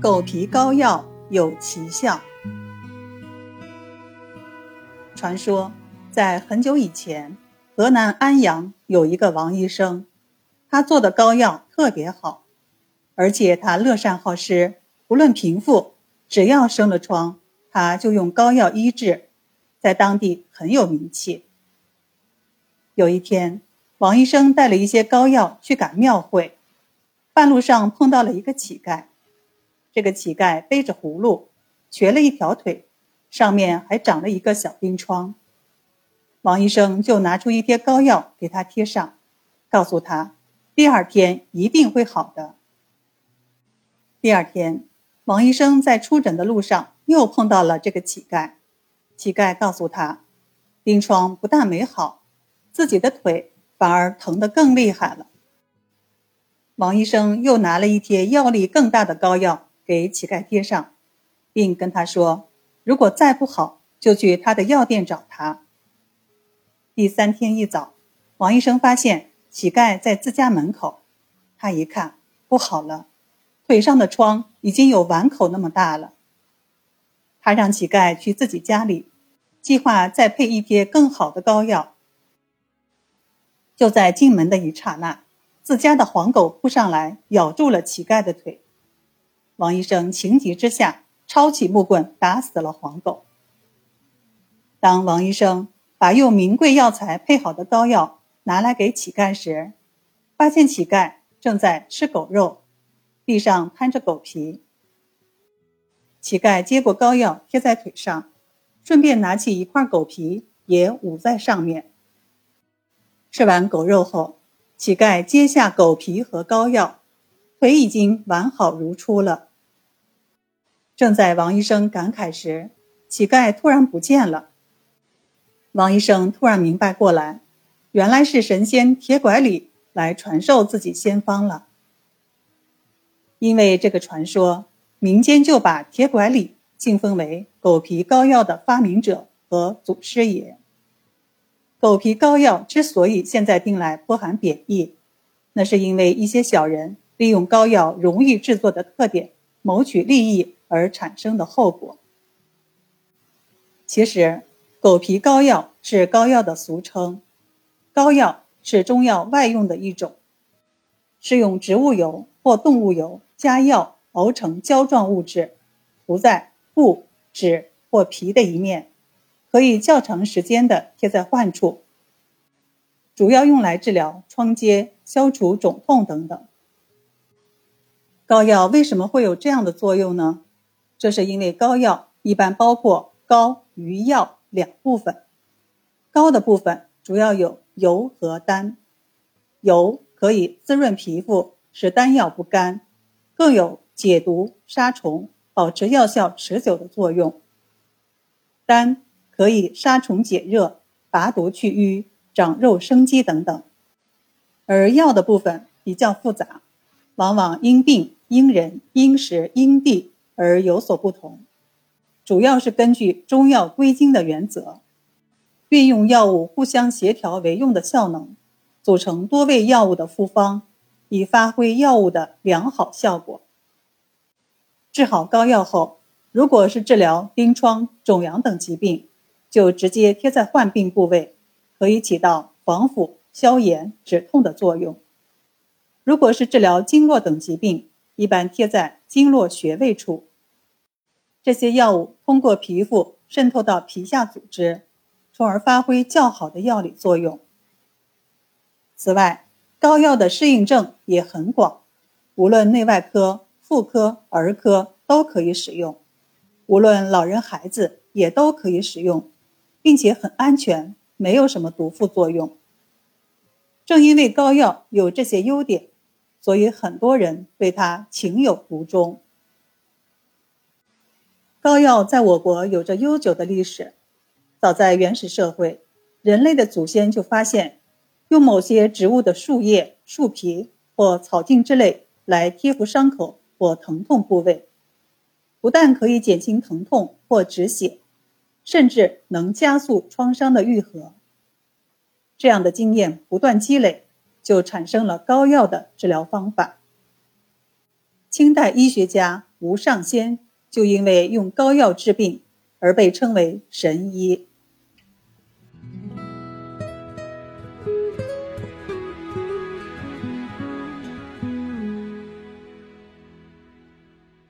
狗皮膏药有奇效。传说在很久以前，河南安阳有一个王医生，他做的膏药特别好，而且他乐善好施，不论贫富，只要生了疮，他就用膏药医治，在当地很有名气。有一天，王医生带了一些膏药去赶庙会，半路上碰到了一个乞丐。这个乞丐背着葫芦，瘸了一条腿，上面还长了一个小冰疮。王医生就拿出一贴膏药给他贴上，告诉他第二天一定会好的。第二天，王医生在出诊的路上又碰到了这个乞丐，乞丐告诉他，冰疮不但没好，自己的腿反而疼得更厉害了。王医生又拿了一贴药力更大的膏药。给乞丐贴上，并跟他说：“如果再不好，就去他的药店找他。”第三天一早，王医生发现乞丐在自家门口。他一看，不好了，腿上的疮已经有碗口那么大了。他让乞丐去自己家里，计划再配一贴更好的膏药。就在进门的一刹那，自家的黄狗扑上来，咬住了乞丐的腿。王医生情急之下，抄起木棍打死了黄狗。当王医生把用名贵药材配好的膏药拿来给乞丐时，发现乞丐正在吃狗肉，地上摊着狗皮。乞丐接过膏药贴在腿上，顺便拿起一块狗皮也捂在上面。吃完狗肉后，乞丐揭下狗皮和膏药，腿已经完好如初了。正在王医生感慨时，乞丐突然不见了。王医生突然明白过来，原来是神仙铁拐李来传授自己仙方了。因为这个传说，民间就把铁拐李敬奉为狗皮膏药的发明者和祖师爷。狗皮膏药之所以现在听来颇含贬义，那是因为一些小人利用膏药容易制作的特点，谋取利益。而产生的后果。其实，狗皮膏药是膏药的俗称。膏药是中药外用的一种，是用植物油或动物油加药熬成胶状物质，涂在布、纸或皮的一面，可以较长时间的贴在患处。主要用来治疗疮疖、消除肿痛等等。膏药为什么会有这样的作用呢？这是因为膏药一般包括膏与药两部分，膏的部分主要有油和丹，油可以滋润皮肤，使丹药不干，更有解毒、杀虫、保持药效持久的作用。丹可以杀虫解热、拔毒去瘀、长肉生肌等等，而药的部分比较复杂，往往因病因人因时因地。而有所不同，主要是根据中药归经的原则，运用药物互相协调为用的效能，组成多味药物的复方，以发挥药物的良好效果。治好膏药后，如果是治疗冰疮、肿疡等疾病，就直接贴在患病部位，可以起到防腐、消炎、止痛的作用。如果是治疗经络等疾病，一般贴在经络穴位处。这些药物通过皮肤渗透到皮下组织，从而发挥较好的药理作用。此外，膏药的适应症也很广，无论内外科、妇科、儿科都可以使用，无论老人孩子也都可以使用，并且很安全，没有什么毒副作用。正因为膏药有这些优点，所以很多人对它情有独钟。膏药在我国有着悠久的历史。早在原始社会，人类的祖先就发现，用某些植物的树叶、树皮或草茎之类来贴敷伤口或疼痛部位，不但可以减轻疼痛或止血，甚至能加速创伤的愈合。这样的经验不断积累，就产生了膏药的治疗方法。清代医学家吴尚先就因为用膏药治病而被称为神医。